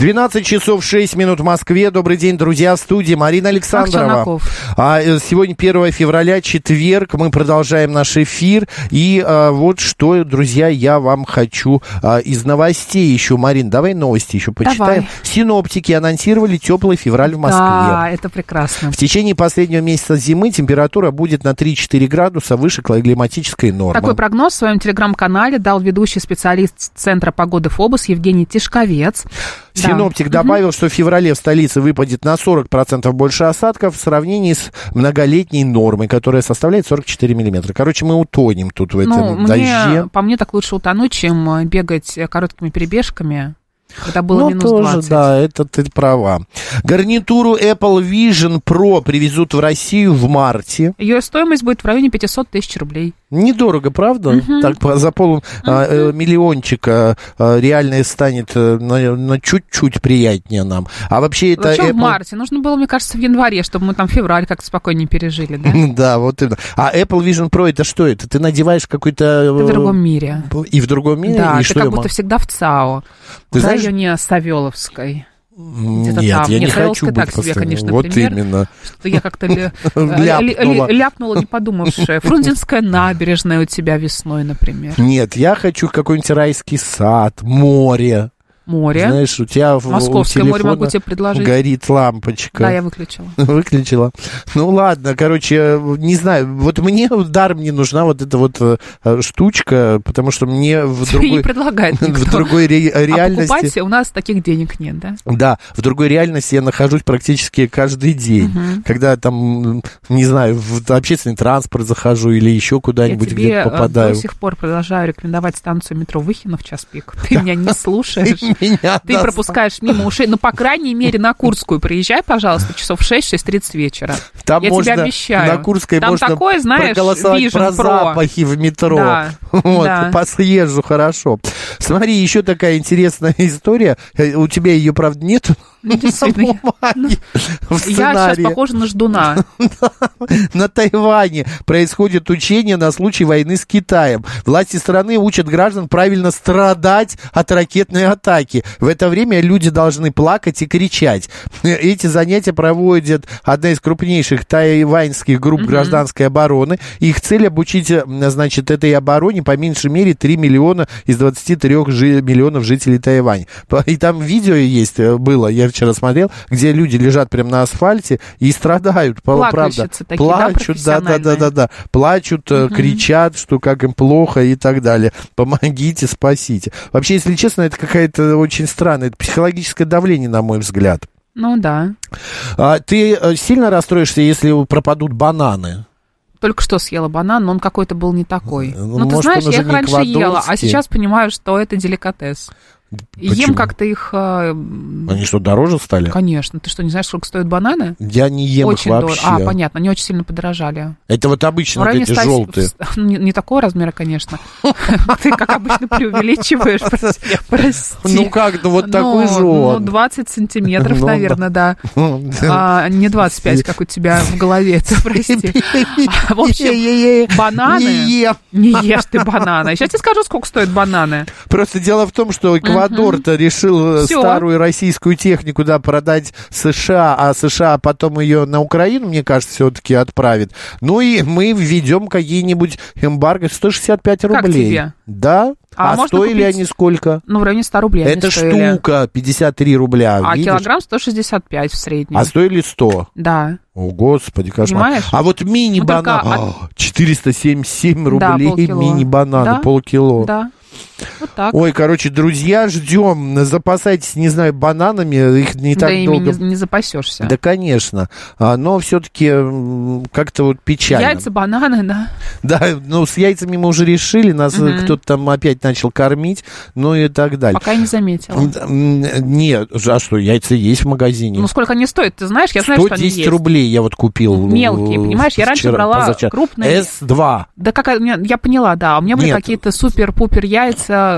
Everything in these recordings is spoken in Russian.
12 часов 6 минут в Москве. Добрый день, друзья, в студии Марина Александрова. А, э, сегодня 1 февраля, четверг. Мы продолжаем наш эфир. И а, вот что, друзья, я вам хочу а, из новостей еще. Марин, давай новости еще почитаем. Давай. Синоптики анонсировали теплый февраль в Москве. Да, это прекрасно. В течение последнего месяца зимы температура будет на 3-4 градуса выше климатической нормы. Такой прогноз в своем телеграм-канале дал ведущий специалист Центра погоды ФОБУС Евгений Тишковец. Синоптик добавил, что в феврале в столице выпадет на 40% больше осадков в сравнении с многолетней нормой, которая составляет 44 миллиметра. Короче, мы утонем тут в этом Ну, мне, дожде. по мне так лучше утонуть, чем э, бегать короткими перебежками, когда было ну, минус тоже, 20. да, это ты права. Гарнитуру Apple Vision Pro привезут в Россию в марте. Ее стоимость будет в районе 500 тысяч рублей. Недорого, правда? Так по- за пол а, э, миллиончика а, реально станет э, на, на чуть-чуть приятнее нам. А вообще это Зачем в Apple- марте? Нужно было, мне кажется, в январе, чтобы мы там февраль как-то спокойнее пережили, да? Да, вот именно. А Apple Vision Pro это что это? Ты надеваешь какой-то... Ты в другом мире. И в другом мире? Да, и ты что как будто всегда в ЦАО. Ты в знаешь- районе Савеловской. где-то Нет, там. я не Нет, хочу Савеловская быть так себе, конечно, Вот пример. именно. Что я как-то Ляпнула. не подумавшая. Фрунзенская набережная у тебя весной, например. Нет, я хочу какой-нибудь райский сад, море. Море. Знаешь, у тебя в, Московское у море могу тебе предложить. горит лампочка. Да, я выключила. Выключила. Ну ладно, короче, не знаю. Вот мне даром не нужна вот эта вот э, штучка, потому что мне в не другой, предлагает никто. в другой ре- А реальности... покупать у нас таких денег нет, да? Да, в другой реальности я нахожусь практически каждый день. Когда там, не знаю, в общественный транспорт захожу или еще Я куда-нибудь где-то э, попадаю. до сих пор продолжаю рекомендовать станцию метро Выхино в час пик. Ты меня не слушаешь. Меня Ты пропускаешь мимо ушей. Ну, по крайней мере, на Курскую приезжай, пожалуйста, часов 6-6.30 вечера. Там Я можно, тебе обещаю. На Курской Там можно такое, знаешь, проголосовать про Pro. запахи в метро. Да, Вот, да. посъезжу хорошо. Смотри, еще такая интересная история. Э, У тебя ее, правда, нету? Ну, действительно, Я сейчас сценарии. похожа на ждуна. На Тайване происходит учение на случай войны с Китаем. Власти страны учат граждан правильно страдать от ракетной атаки. В это время люди должны плакать и кричать. Эти занятия проводит одна из крупнейших тайваньских групп гражданской обороны. Их цель обучить, значит, этой обороне по меньшей мере 3 миллиона из 23 жи- миллионов жителей Тайваня. И там видео есть, э, было, я вчера смотрел, где люди лежат прямо на асфальте и страдают, правда. Такие, Плачут, да, да, да, да, да. Плачут, э, кричат, что как им плохо и так далее. Помогите, спасите. Вообще, если честно, это какая-то очень странная, это психологическое давление, на мой взгляд. Ну да. А ты э, сильно расстроишься, если пропадут бананы? Только что съела банан, но он какой-то был не такой. Ну, Ну, ты может, знаешь, я их раньше ела, а сейчас понимаю, что это деликатес. Ем Почему? как-то их... э, Они что, дороже стали? Конечно. Ты что, не знаешь, сколько стоят бананы? Я не ем очень их вообще. А, понятно, они очень сильно подорожали. Это вот обычно вот эти 100 желтые. Ну, Не, не такого размера, конечно. Ты, как обычно, преувеличиваешь. прости-. Ну как, ну вот такой же Ну, он. 20 сантиметров, Ну, наверное, да. А, не 25, как у тебя в голове, это прости. А, В общем, бананы... Не ем. Не ешь ты бананы. Сейчас тебе скажу, сколько стоят бананы. Просто дело в том, что Эквадор-то решил э, Всё. старую российскую технику, да, продать США, а США потом ее на Украину, мне кажется, все-таки отправит. Ну и мы введем какие-нибудь эмбарго 165 Как рублей. тебе? Да? А А, можно стоили купить- они сколько? Ну, в районе 100 рублей Это стоили. штука 53 рубля. А видишь? килограмм 165 в среднем. А стоили 100. Да. О, господи, кошмар. Понимаешь? А вот мини-банан, Ну, только а, 477 Да, рублей полкило. мини-бананы, Да, полкило. Да. Вот так. Ой, короче, друзья, ждем. Запасайтесь, не знаю, бананами. Их не да так ими долго. не, не запасешься. Да, конечно. А, но все-таки как-то вот печально. Яйца, бананы, да. Да, ну с яйцами мы уже решили, нас Мгм. кто-то там опять начал кормить, ну и так далее. Пока я не заметила. Нет, а что, яйца есть в магазине? Ну, сколько они стоят, ты знаешь? Я знаю, что они 110 есть. рублей я вот купил. Мелкие, э, понимаешь? Я раньше брала позавчера. крупные. S2. Да как, я поняла, да. У меня были какие-то супер-пупер яйца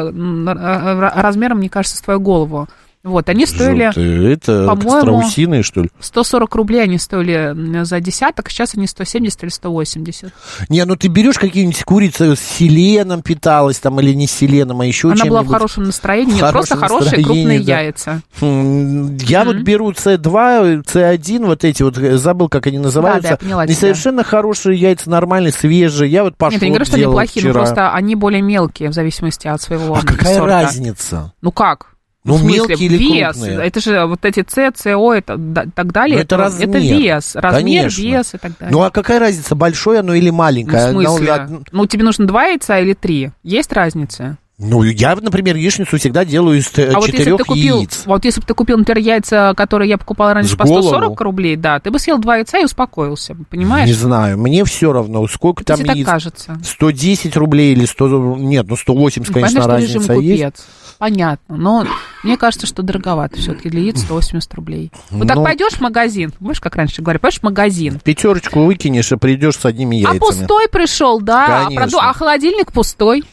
р- размером, мне кажется, с твою голову. Вот, они стоили Желтые. Это по-моему, страусиные, что ли? 140 рублей, они стоили за десяток, сейчас они 170 или 180. Не, ну ты берешь какие-нибудь курицы с селеном питалась там или не с селеном, а еще Она была в чем-нибудь. хорошем настроении, В нет, просто хорошем хорошие крупные да. яйца. М, Я вот беру C2, C1, вот эти вот, э, забыл, как они называются. я поняла Не тебя. совершенно хорошие яйца, нормальные, свежие. Я вот пошел Нет, я не говорю, что они плохие, но просто они более мелкие в зависимости от своего А какая сорта. разница? Ну как? Ну, В смысле, мелкие или вес. крупные? Это же вот эти С, СО и так далее. Ну, это размер. это вес. Размер, Конечно. вес и так далее. Ну а какая разница, большое оно или Ну, маленькое? в Оно- смысле? од- Ну, тебе нужно два яйца или три? Есть разница? Ну, я, например, яичницу всегда делаю из т- а вот если бы четырех ты купил, яиц. вот если бы ты купил, например, яйца, которые я покупала раньше С по 140 голову? рублей, да, ты бы съел два яйца и успокоился, понимаешь? Не знаю, мне все равно, сколько там Тебе так яиц. кажется. 110 рублей или 100, нет, ну 180, Ну, конечно, что режим разница есть. купец. Понятно. Но мне кажется, что дороговато все-таки для яиц 180 рублей. Вот так Ну. пойдешь в магазин, будешь, как раньше говорили, пойдешь в магазин, Пятерочку выкинешь и придешь с одними яйцами. а пустой пришел, да, а, Конечно. проду- а холодильник пустой.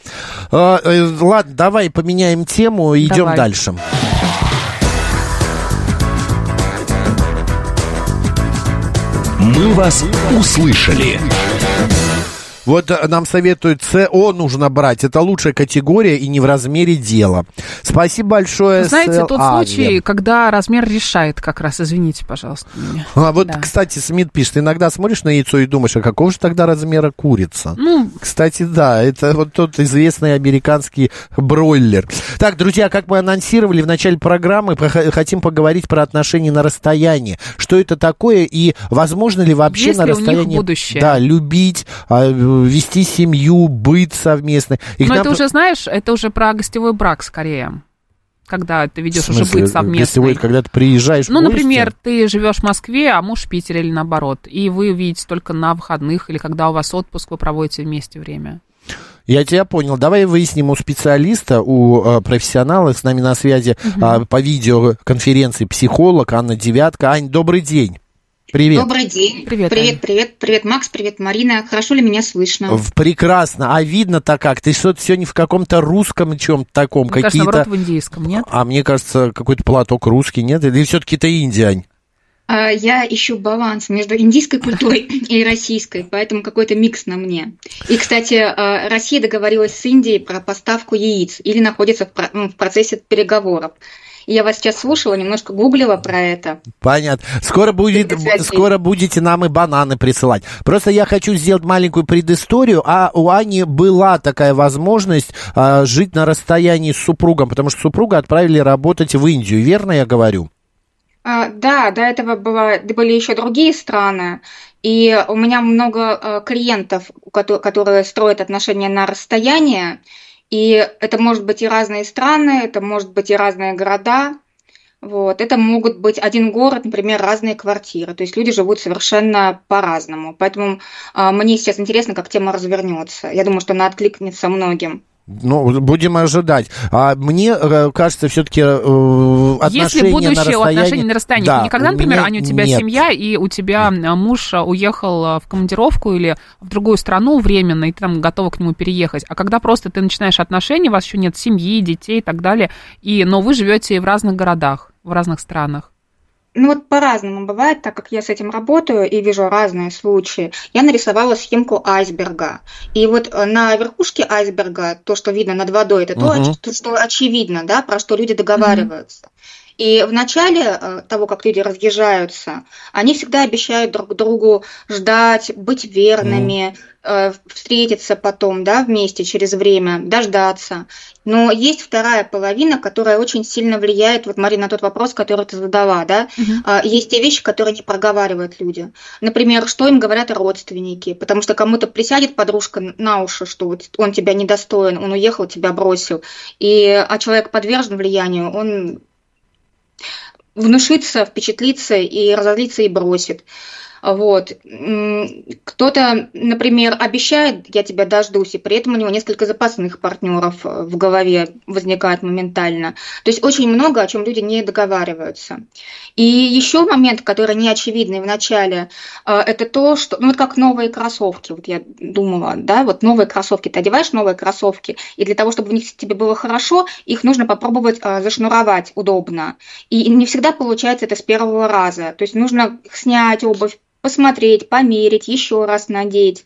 А, э, ладно, давай поменяем тему, идем Давай. дальше. «Мы вас услышали». Вот э, нам советуют СО нужно брать. Это лучшая категория и не в размере дела. Спасибо большое. Знаете, тот случай, когда размер решает как раз, извините, пожалуйста, меня. А вот, Да. кстати, Смит пишет, иногда смотришь на яйцо и думаешь, а какого же тогда размера курица? Ну, Кстати, да, это вот тот известный американский бройлер. Так, друзья, как мы анонсировали в начале программы, хотим поговорить про отношения на расстоянии. Что это такое и возможно ли вообще Есть на расстоянии будущее? Да, любить, а, вести семью, быть совместно. И к но нам это уже, знаешь, это уже про гостевой брак скорее. Когда ты ведешь уже смысле, быть совместной. гостевой, когда ты приезжаешь Ну, например, ты живешь в Москве, а муж в Питере или наоборот, и вы видите только на выходных или когда у вас отпуск, вы проводите вместе время. Я тебя понял. Давай выясним у специалиста, у э, профессионала, с нами на связи а, по видеоконференции психолог Анна Девятка. Ань, добрый день. Привет. Добрый день. Привет, привет, Аня. привет, привет, Макс, привет, Марина. Хорошо ли меня слышно? В- Прекрасно. А видно-то как? Ты что-то сегодня в каком-то русском чем-то таком, Мне кажется, какие-то... наоборот, в индийском, нет? А мне кажется, какой-то платок русский, нет? Или все-таки это Индия, Ань? А, Я ищу баланс между индийской культурой и российской, поэтому какой-то микс на мне. И, кстати, а, Россия договорилась с Индией про поставку яиц или находится в ну, в процессе переговоров. Я вас сейчас слушала, немножко гуглила про это. Понятно. Скоро, будет, скоро будете нам и бананы присылать. Просто я хочу сделать маленькую предысторию. А у Ани была такая возможность а, жить на расстоянии с супругом, потому что супруга отправили работать в Индию. Верно я говорю? А, Да, до этого было, были еще другие страны, и у меня много э, клиентов, которые строят отношения на расстоянии, и это может быть и разные страны, это может быть и разные города, вот. Это могут быть один город, например, разные квартиры, то есть люди живут совершенно по-разному, поэтому а, мне сейчас интересно, как тема развернется. Я думаю, что она откликнется многим. Ну, будем ожидать. А мне э, кажется, все-таки э, отношения Если будущее на расстоянии... отношений на расстоянии, Да, никогда, например, меня Аня, у тебя нет. семья, и у тебя муж а, уехал в командировку или в другую страну временно, и ты там готова к нему переехать. А когда просто ты начинаешь отношения, у вас еще нет семьи, детей и так далее, и, но вы живете в разных городах, в разных странах. Ну вот по-разному бывает, так как я с этим работаю и вижу разные случаи. Я нарисовала схемку айсберга. И вот э, на верхушке айсберга, то, что видно над водой, это оч- то, что очевидно, да, про что люди договариваются. И в начале э, того, как люди разъезжаются, они всегда обещают друг другу ждать, быть верными, э, встретиться потом, да, вместе через время, дождаться. Но есть вторая половина, которая очень сильно влияет, вот, Марина, на тот вопрос, который ты задала, да. Угу. Есть те вещи, которые не проговаривают люди. Например, что им говорят родственники, потому что кому-то присядет подружка на уши, что вот он тебя недостоин, он уехал, тебя бросил, и, а человек подвержен влиянию, он внушится, впечатлится и разозлится и бросит. Вот. Кто-то, например, обещает, я тебя дождусь, и при этом у него несколько запасных партнеров э, в голове возникает моментально. То есть очень много, о чем люди не договариваются. И еще момент, который не очевидный в начале, э, это то, что, ну вот как новые кроссовки, вот я думала, да, вот новые кроссовки, ты одеваешь новые кроссовки, и для того, чтобы в них тебе было хорошо, их нужно попробовать э, зашнуровать удобно. И не всегда получается это с первого раза. То есть нужно снять обувь, посмотреть, померить, еще раз надеть.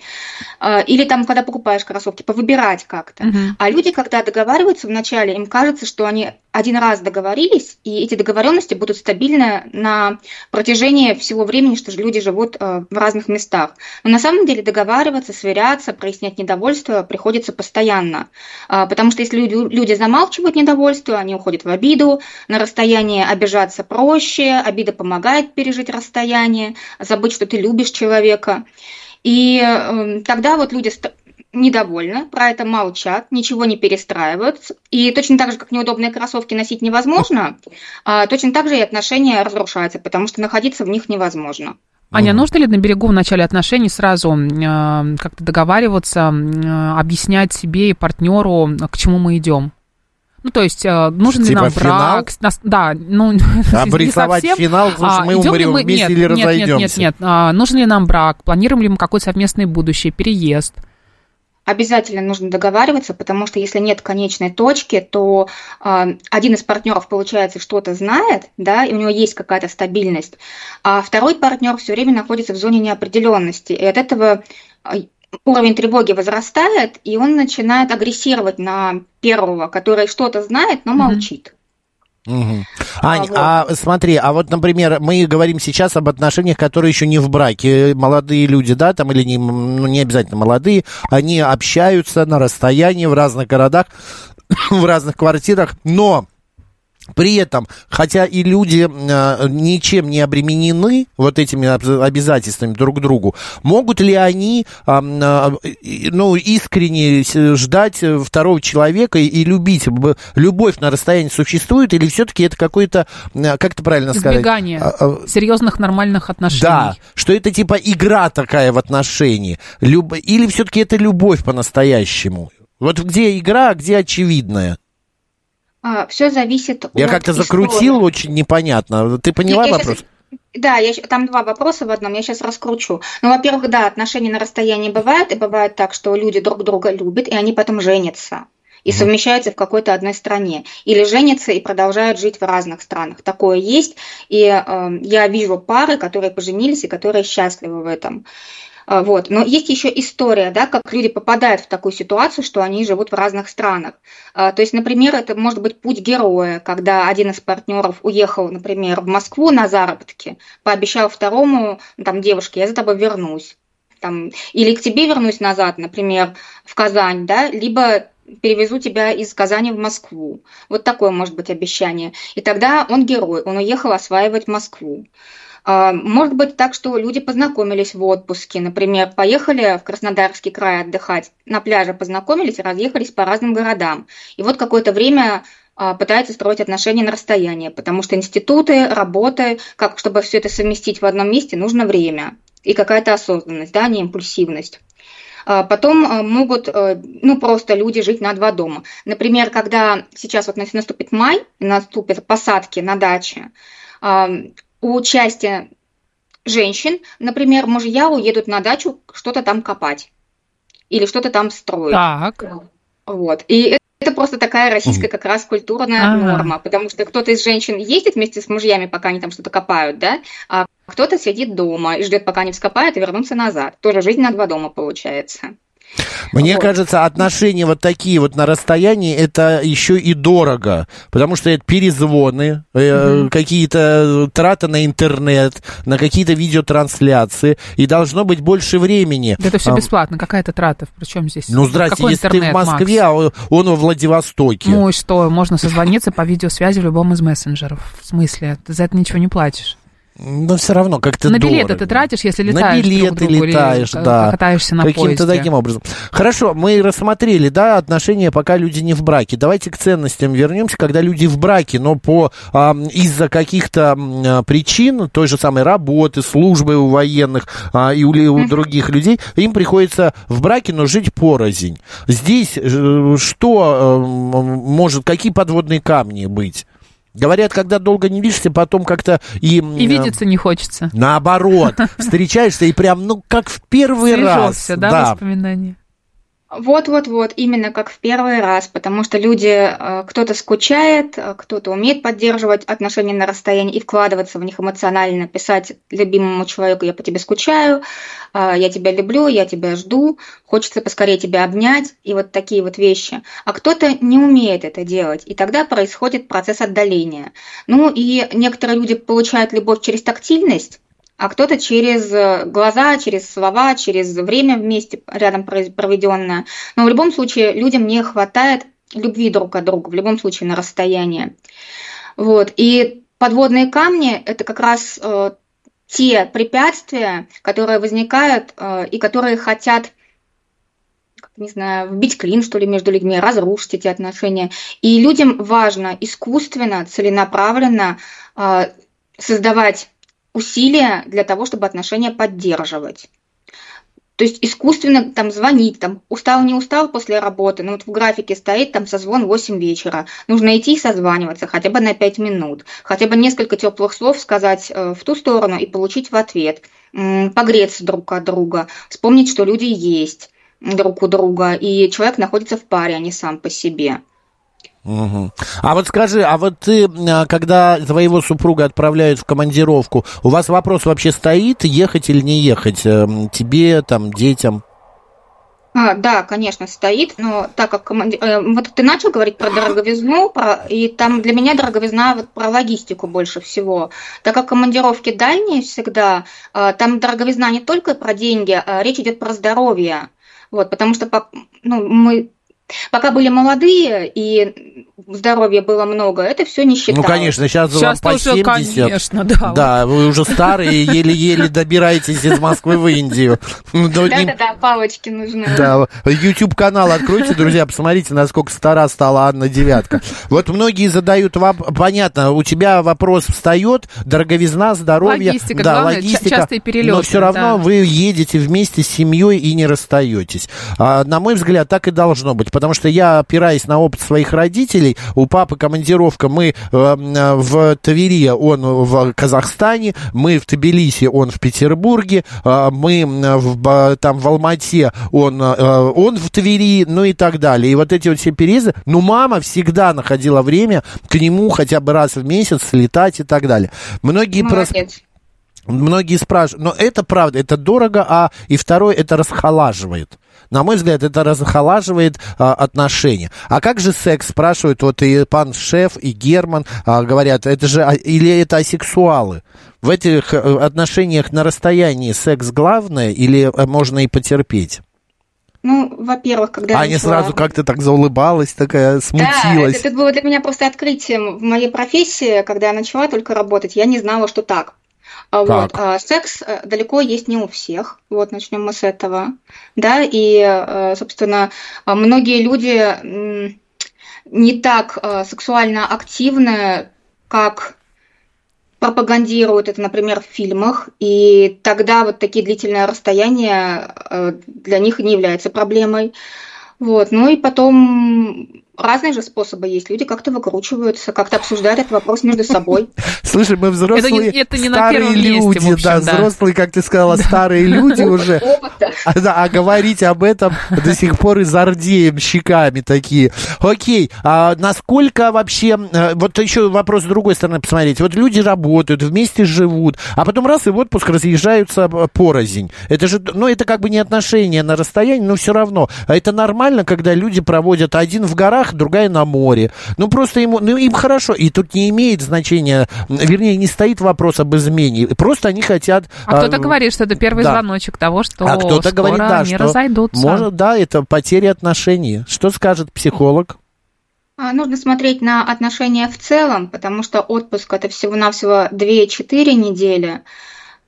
А, или там, когда покупаешь кроссовки, повыбирать как-то. Uh-huh. А люди, когда договариваются вначале, им кажется, что они один раз договорились, и эти договоренности будут стабильны на протяжении всего времени, что люди живут э, в разных местах. Но на самом деле договариваться, сверяться, прояснять недовольство приходится постоянно. А, потому что если люди, замалчивают недовольство, они уходят в обиду, на расстоянии обижаться проще, обида помогает пережить расстояние, забыть, что ты любишь человека. И э, тогда вот люди недовольны, про это молчат, ничего не перестраивают. И точно так же, как неудобные кроссовки носить невозможно, а точно так же и отношения разрушаются, потому что находиться в них невозможно. Аня, нужно ли на берегу в начале отношений сразу э, как-то договариваться, э, объяснять себе и партнеру, к чему мы идем? Ну, то есть, э, нужен типа ли нам брак? Нас, да, ну, Обрисовать финал, потому что а, мы умрем мы... вместе нет, или нет, разойдемся. Нет, нет, нет. А, нужен ли нам брак? Планируем ли мы какое-то совместное будущее, переезд? Обязательно нужно договариваться, потому что если нет конечной точки, то э, один из партнеров, получается, что-то знает, да, и у него есть какая-то стабильность, а второй партнер все время находится в зоне неопределенности. И от этого уровень тревоги возрастает, и он начинает агрессировать на первого, который что-то знает, но молчит. Угу. Ань, а, вот. а смотри, а вот, например, мы говорим сейчас об отношениях, которые еще не в браке. Молодые люди, да, там или не, ну, не обязательно молодые, они общаются на расстоянии в разных городах, в разных квартирах, но при этом, хотя и люди э, ничем не обременены вот этими обязательствами друг к другу, могут ли они э, ну, искренне ждать второго человека и любить? Любовь на расстоянии существует или все-таки это какое-то, как это правильно сказать? Избегание а, а, серьезных нормальных отношений. Да, что это типа игра такая в отношении. Люб... Или все-таки это любовь по-настоящему? Вот где игра, а где очевидная? А, все зависит Я как-то закрутил очень непонятно. Ты поняла я, вопрос? Сейчас, да, я, там два вопроса в одном, я сейчас раскручу. Ну, во-первых, да, отношения на расстоянии бывают, и бывает так, что люди друг друга любят, и они потом женятся и совмещаются в какой-то одной стране. Или женятся и продолжают жить в разных странах. Такое есть. И э, я вижу пары, которые поженились и которые счастливы в этом. А, вот. Но есть еще история, да, как люди попадают в такую ситуацию, что они живут в разных странах. А, то есть, например, это может быть путь героя, когда один из партнеров уехал, например, в Москву на заработки, пообещал второму, там, девушке, я за тобой вернусь. Там, или к тебе вернусь назад, например, в Казань, да, либо перевезу тебя из Казани в Москву. Вот такое может быть обещание. И тогда он герой, он уехал осваивать Москву. А, может быть так, что люди познакомились в отпуске, например, поехали в Краснодарский край отдыхать, на пляже познакомились разъехались по разным городам. И вот какое-то время а, пытаются строить отношения на расстоянии, потому что институты, работы, как чтобы все это совместить в одном месте, нужно время и какая-то осознанность, да, не импульсивность. А, потом могут ну, просто люди жить на два дома. Например, когда сейчас вот наступит май, наступят посадки на даче, у части женщин, например, мужья уедут на дачу что-то там копать или что-то там строить. Так. Вот. И это просто такая российская как раз культурная ага. норма, потому что кто-то из женщин ездит вместе с мужьями, пока они там что-то копают, да, а кто-то сидит дома и ждет, пока они вскопают и вернутся назад. Тоже жизнь на два дома получается. Мне Вот. кажется, отношения вот такие вот на расстоянии, это еще и дорого, потому что это перезвоны, э, какие-то траты на интернет, на какие-то видеотрансляции, и должно быть больше времени. Да это все А, бесплатно. Какая-то трата? Причем здесь? Ну, здрасте, Какой если ты в интернет, Москве, Макс? а он- он во Владивостоке. Ну и что, можно созвониться по видеосвязи в любом из мессенджеров. В смысле? Ты за это ничего не платишь. Но все равно как-то на дорого. билеты ты тратишь, если На летаешь билеты друг другу или летаешь, к- да. катаешься на Каким-то поезде. таким образом. Хорошо, мы рассмотрели, да, отношения, пока люди не в браке. Давайте к ценностям вернемся, когда люди в браке, но по а, из-за каких-то а, причин, той же самой работы, службы у военных а, и у, у других людей, им приходится в браке, но жить порознь. Здесь э, что э, может, какие подводные камни быть? Говорят, когда долго не видишься, потом как-то и... И видеться не хочется. Наоборот, встречаешься и прям, ну, как в первый раз. да, воспоминания? Вот-вот-вот, именно как в первый раз, потому что люди, э, кто-то скучает, э, кто-то умеет поддерживать отношения на расстоянии и вкладываться в них эмоционально, писать любимому человеку «я по тебе скучаю», э, «я тебя люблю», «я тебя жду», «хочется поскорее тебя обнять» и вот такие вот вещи. А кто-то не умеет это делать, и тогда происходит процесс отдаления. Ну и некоторые люди получают любовь через тактильность, а кто-то через э, глаза, через слова, через время вместе рядом проведенное. Но в любом случае людям не хватает любви друг к другу, в любом случае на расстоянии. Вот. И подводные камни – это как раз э, те препятствия, которые возникают э, и которые хотят не знаю, вбить клин, что ли, между людьми, разрушить эти отношения. И людям важно искусственно, целенаправленно э, создавать усилия для того, чтобы отношения поддерживать. То есть искусственно там звонить, там устал, не устал после работы, ну вот в графике стоит там созвон 8 вечера, нужно идти и созваниваться хотя бы на 5 минут, хотя бы несколько теплых слов сказать э, в ту сторону и получить в ответ, погреться друг от друга, вспомнить, что люди есть друг у друга, и человек находится в паре, а не сам по себе. Мгм. А вот скажи, а вот ты, а, когда твоего супруга отправляют в командировку, у вас вопрос вообще стоит, ехать или не ехать? Эм, Тебе, там, детям? А, да, конечно, стоит, но так как команди- э, вот ты начал говорить про дороговизну, про... и там для меня дороговизна вот про логистику больше всего. Так как командировки дальние всегда, э, там дороговизна не только про деньги, а речь идет про здоровье. Вот, потому что ну, мы пока были молодые и здоровья было много, это все не считалось. Ну, конечно, сейчас, вам Сейчас по тоже, 70. конечно, да. Да, вы уже старые, еле-еле добираетесь из Москвы в Индию. Ну, не- Да-да-да, палочки нужны. Да, YouTube-канал откройте, друзья, посмотрите, насколько стара стала Анна Девятка. Вот многие задают вам, понятно, у тебя вопрос встает, дороговизна, здоровье. Логистика, да, главное, логистика, частые перелеты, Но все равно да. вы едете вместе с семьей и не расстаетесь. А, на мой взгляд, так и должно быть, потому что я, опираясь на опыт своих родителей, у папы командировка, мы э, в Твери, он в Казахстане, мы в Тбилиси, он в Петербурге, э, мы в, там в Алмате, он, э, он в Твери, ну и так далее. И вот эти вот все переезды, ну, мама всегда находила время к нему хотя бы раз в месяц слетать и так далее. Многие прос- Молодец. Многие спрашивают, но это правда, это дорого, а и второе, это расхолаживает. На мой взгляд, это расхолаживает а, отношения. А как же секс, спрашивают, вот и пан шеф, и Герман а, говорят, это же, а- или это асексуалы? В этих э, отношениях на расстоянии секс главное или э, можно и потерпеть? Ну, во-первых, когда я Аня начала- сразу как-то так заулыбалась, такая Да, смутилась. это, это было для меня просто открытием в моей профессии, когда я начала только работать, я не знала, что так. А Вот. А Секс э, далеко есть не у всех. Вот начнем мы с этого. Да, и, э, собственно, а, многие люди не так э, сексуально активны, как пропагандируют это, например, в фильмах, и тогда вот такие длительные расстояния для них не являются проблемой. Вот. Ну и потом разные же способы есть. Люди как-то выкручиваются, как-то обсуждают этот вопрос между собой. Слушай, мы взрослые, Это не- это старые месте, люди, в общем, да, да. взрослые, как ты сказала, старые люди уже. А, да, а говорить об этом до сих пор и зардеем щеками такие. Окей, а насколько вообще, э, вот еще вопрос с другой стороны посмотреть. Вот люди работают, вместе живут, а потом раз и в отпуск разъезжаются э, порознь. Это же, ну, это как бы не отношения на расстоянии, но все равно. А это нормально, когда люди проводят один в горах, другая на море. Ну, просто ему, ну, им хорошо. И тут не имеет значения, вернее, не стоит вопрос об измене. Просто они хотят... А кто-то э, говорит, что это первый да. звоночек того, что а кто-то скоро говорит, да, они что разойдутся. может, да, это потеря отношений. Что скажет психолог? А, Нужно смотреть на отношения в целом, потому что отпуск это всего-навсего 2-4 недели.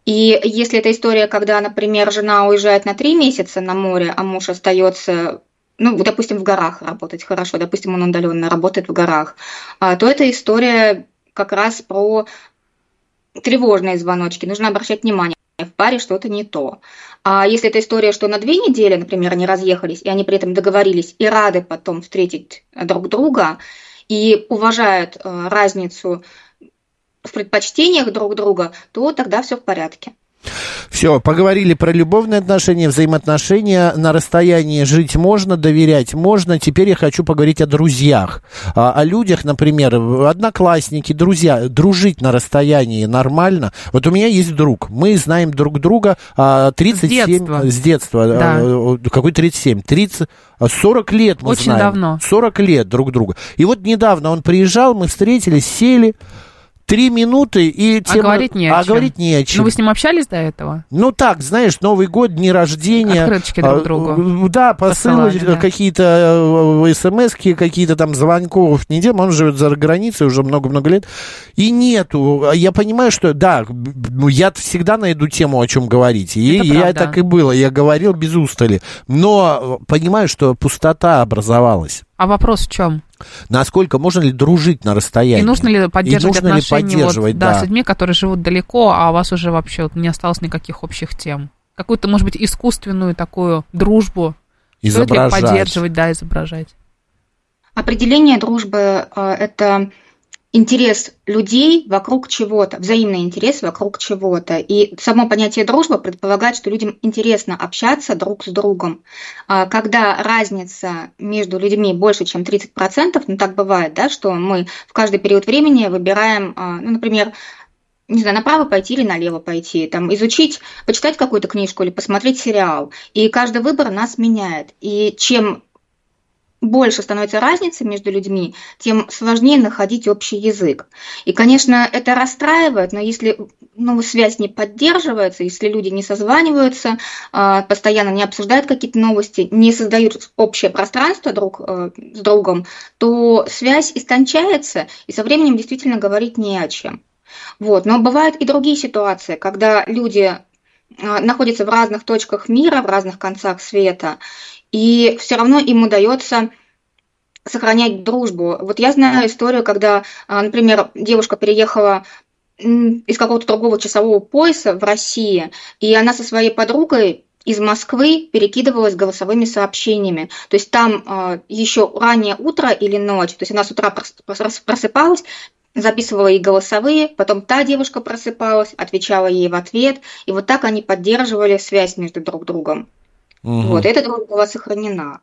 И если это история, когда, например, жена уезжает на 3 месяца на море, а муж остается, ну, допустим, в горах работать хорошо, допустим, он удаленно работает в горах, а, то эта история как раз про тревожные звоночки. Нужно обращать внимание в паре что-то не то. А если это история, что на две недели, например, они разъехались, и они при этом договорились и рады потом встретить друг друга, и уважают э, разницу в предпочтениях друг друга, то тогда все в порядке. Все, поговорили про любовные отношения, взаимоотношения. На расстоянии жить можно, доверять можно. Теперь я хочу поговорить о друзьях. А, о людях, например, одноклассники, друзья. Дружить на расстоянии нормально. Вот у меня есть друг. Мы знаем друг друга а, 37... детства. С детства. Да. А, Какой 37? 30... 40 лет мы Очень знаем. давно. 40 лет друг друга. И вот недавно он приезжал, мы встретились, сели... Три минуты и А тема- говорить не о а чем. говорить не о чем. Ну, вы с ним общались до этого? Ну так, знаешь, Новый год, дни рождения. Открыточки друг А, другу э, Да, посылы, да. какие-то смс какие-то там звонков не делаем. Он живет за границей уже много-много лет. И нету. А Я понимаю, что да, ну, я всегда найду тему, о чем говорить. И Это я правда. так и было. Я говорил без устали. Но э, понимаю, что пустота образовалась. А вопрос в чем? Насколько можно ли дружить на расстоянии? И нужно ли поддерживать И нужно ли отношения вот, поддерживать, да, да. с людьми, которые живут далеко, а у вас уже вообще вот не осталось никаких общих тем? Какую-то, может быть, искусственную такую дружбу стоит ли Изображать. поддерживать, да, изображать? Определение дружбы э, – это интерес людей вокруг чего-то, взаимный интерес вокруг чего-то. И само понятие дружба предполагает, что людям интересно общаться друг с другом. А Когда разница между людьми больше, чем 30%, ну так бывает, да, что мы в каждый период времени выбираем, а, ну, например, не знаю, направо пойти или налево пойти, там, изучить, почитать какую-то книжку или посмотреть сериал. И каждый выбор нас меняет. И чем больше становится разница между людьми, тем сложнее находить общий язык. И, конечно, это расстраивает, но если ну, связь не поддерживается, если люди не созваниваются, а, постоянно не обсуждают какие-то новости, не создают общее пространство друг э, с другом, то связь истончается, и со временем действительно говорить не о чем. Вот. Но бывают и другие ситуации, когда люди находятся в разных точках мира, в разных концах света, и все равно им удается сохранять дружбу. Вот я знаю историю, когда, а, например, девушка переехала из какого-то другого часового пояса в России, и она со своей подругой из Москвы перекидывалась голосовыми сообщениями. То есть там э, еще раннее утро или ночь, то есть она с утра прос- прос- просыпалась, записывала ей голосовые, потом та девушка просыпалась, отвечала ей в ответ, и вот так они поддерживали связь между друг другом. Мгм. Вот, эта дружба была сохранена.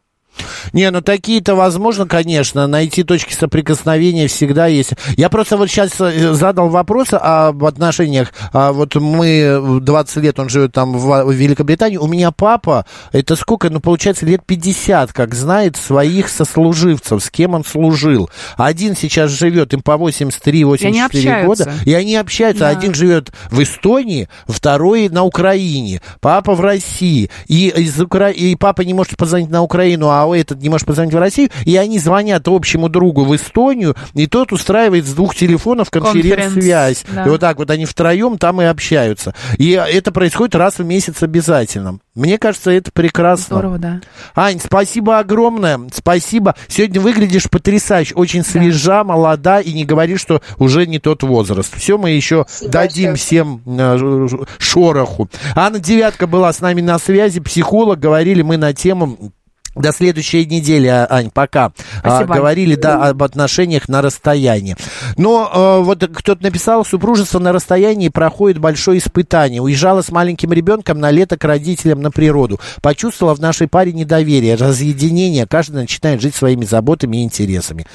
Не, ну такие-то возможно, конечно, найти точки соприкосновения всегда есть. Я просто вот сейчас задал вопрос об отношениях. А вот мы 20 лет, он живет там в Великобритании. У меня папа, это сколько, ну получается лет 50, как знает своих сослуживцев, с кем он служил. Один сейчас живет, им по 83-84 общаются. года. И они общаются. Да. Один живет в Эстонии, второй на Украине, папа в России. И, из Укра... и папа не может позвонить на Украину, а этот не может позвонить в Россию. И они звонят общему другу в Эстонию, и тот устраивает с двух телефонов конференц-связь. Конференц, да. И вот так вот они втроем там и общаются. И это происходит раз в месяц обязательно. Мне кажется, это прекрасно. Здорово, да. Ань, спасибо огромное. Спасибо. Сегодня выглядишь потрясающе. Очень свежа, молода и не говори, что уже не тот возраст. Все, мы еще Спасибо дадим большое. всем э, шороху. Анна Девятка была с нами на связи, психолог. Говорили мы на тему До следующей недели, а, Ань, пока. А, Спасибо. говорили, да, об отношениях на расстоянии. Но э, вот кто-то написал, супружество на расстоянии проходит большое испытание. Уезжала с маленьким ребенком на лето к родителям на природу. Почувствовала в нашей паре недоверие, разъединение. Каждый начинает жить своими заботами и интересами.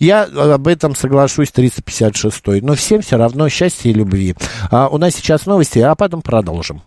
Я э, об этом соглашусь 356 Но всем все равно счастья и любви. А, у нас сейчас новости, а потом продолжим.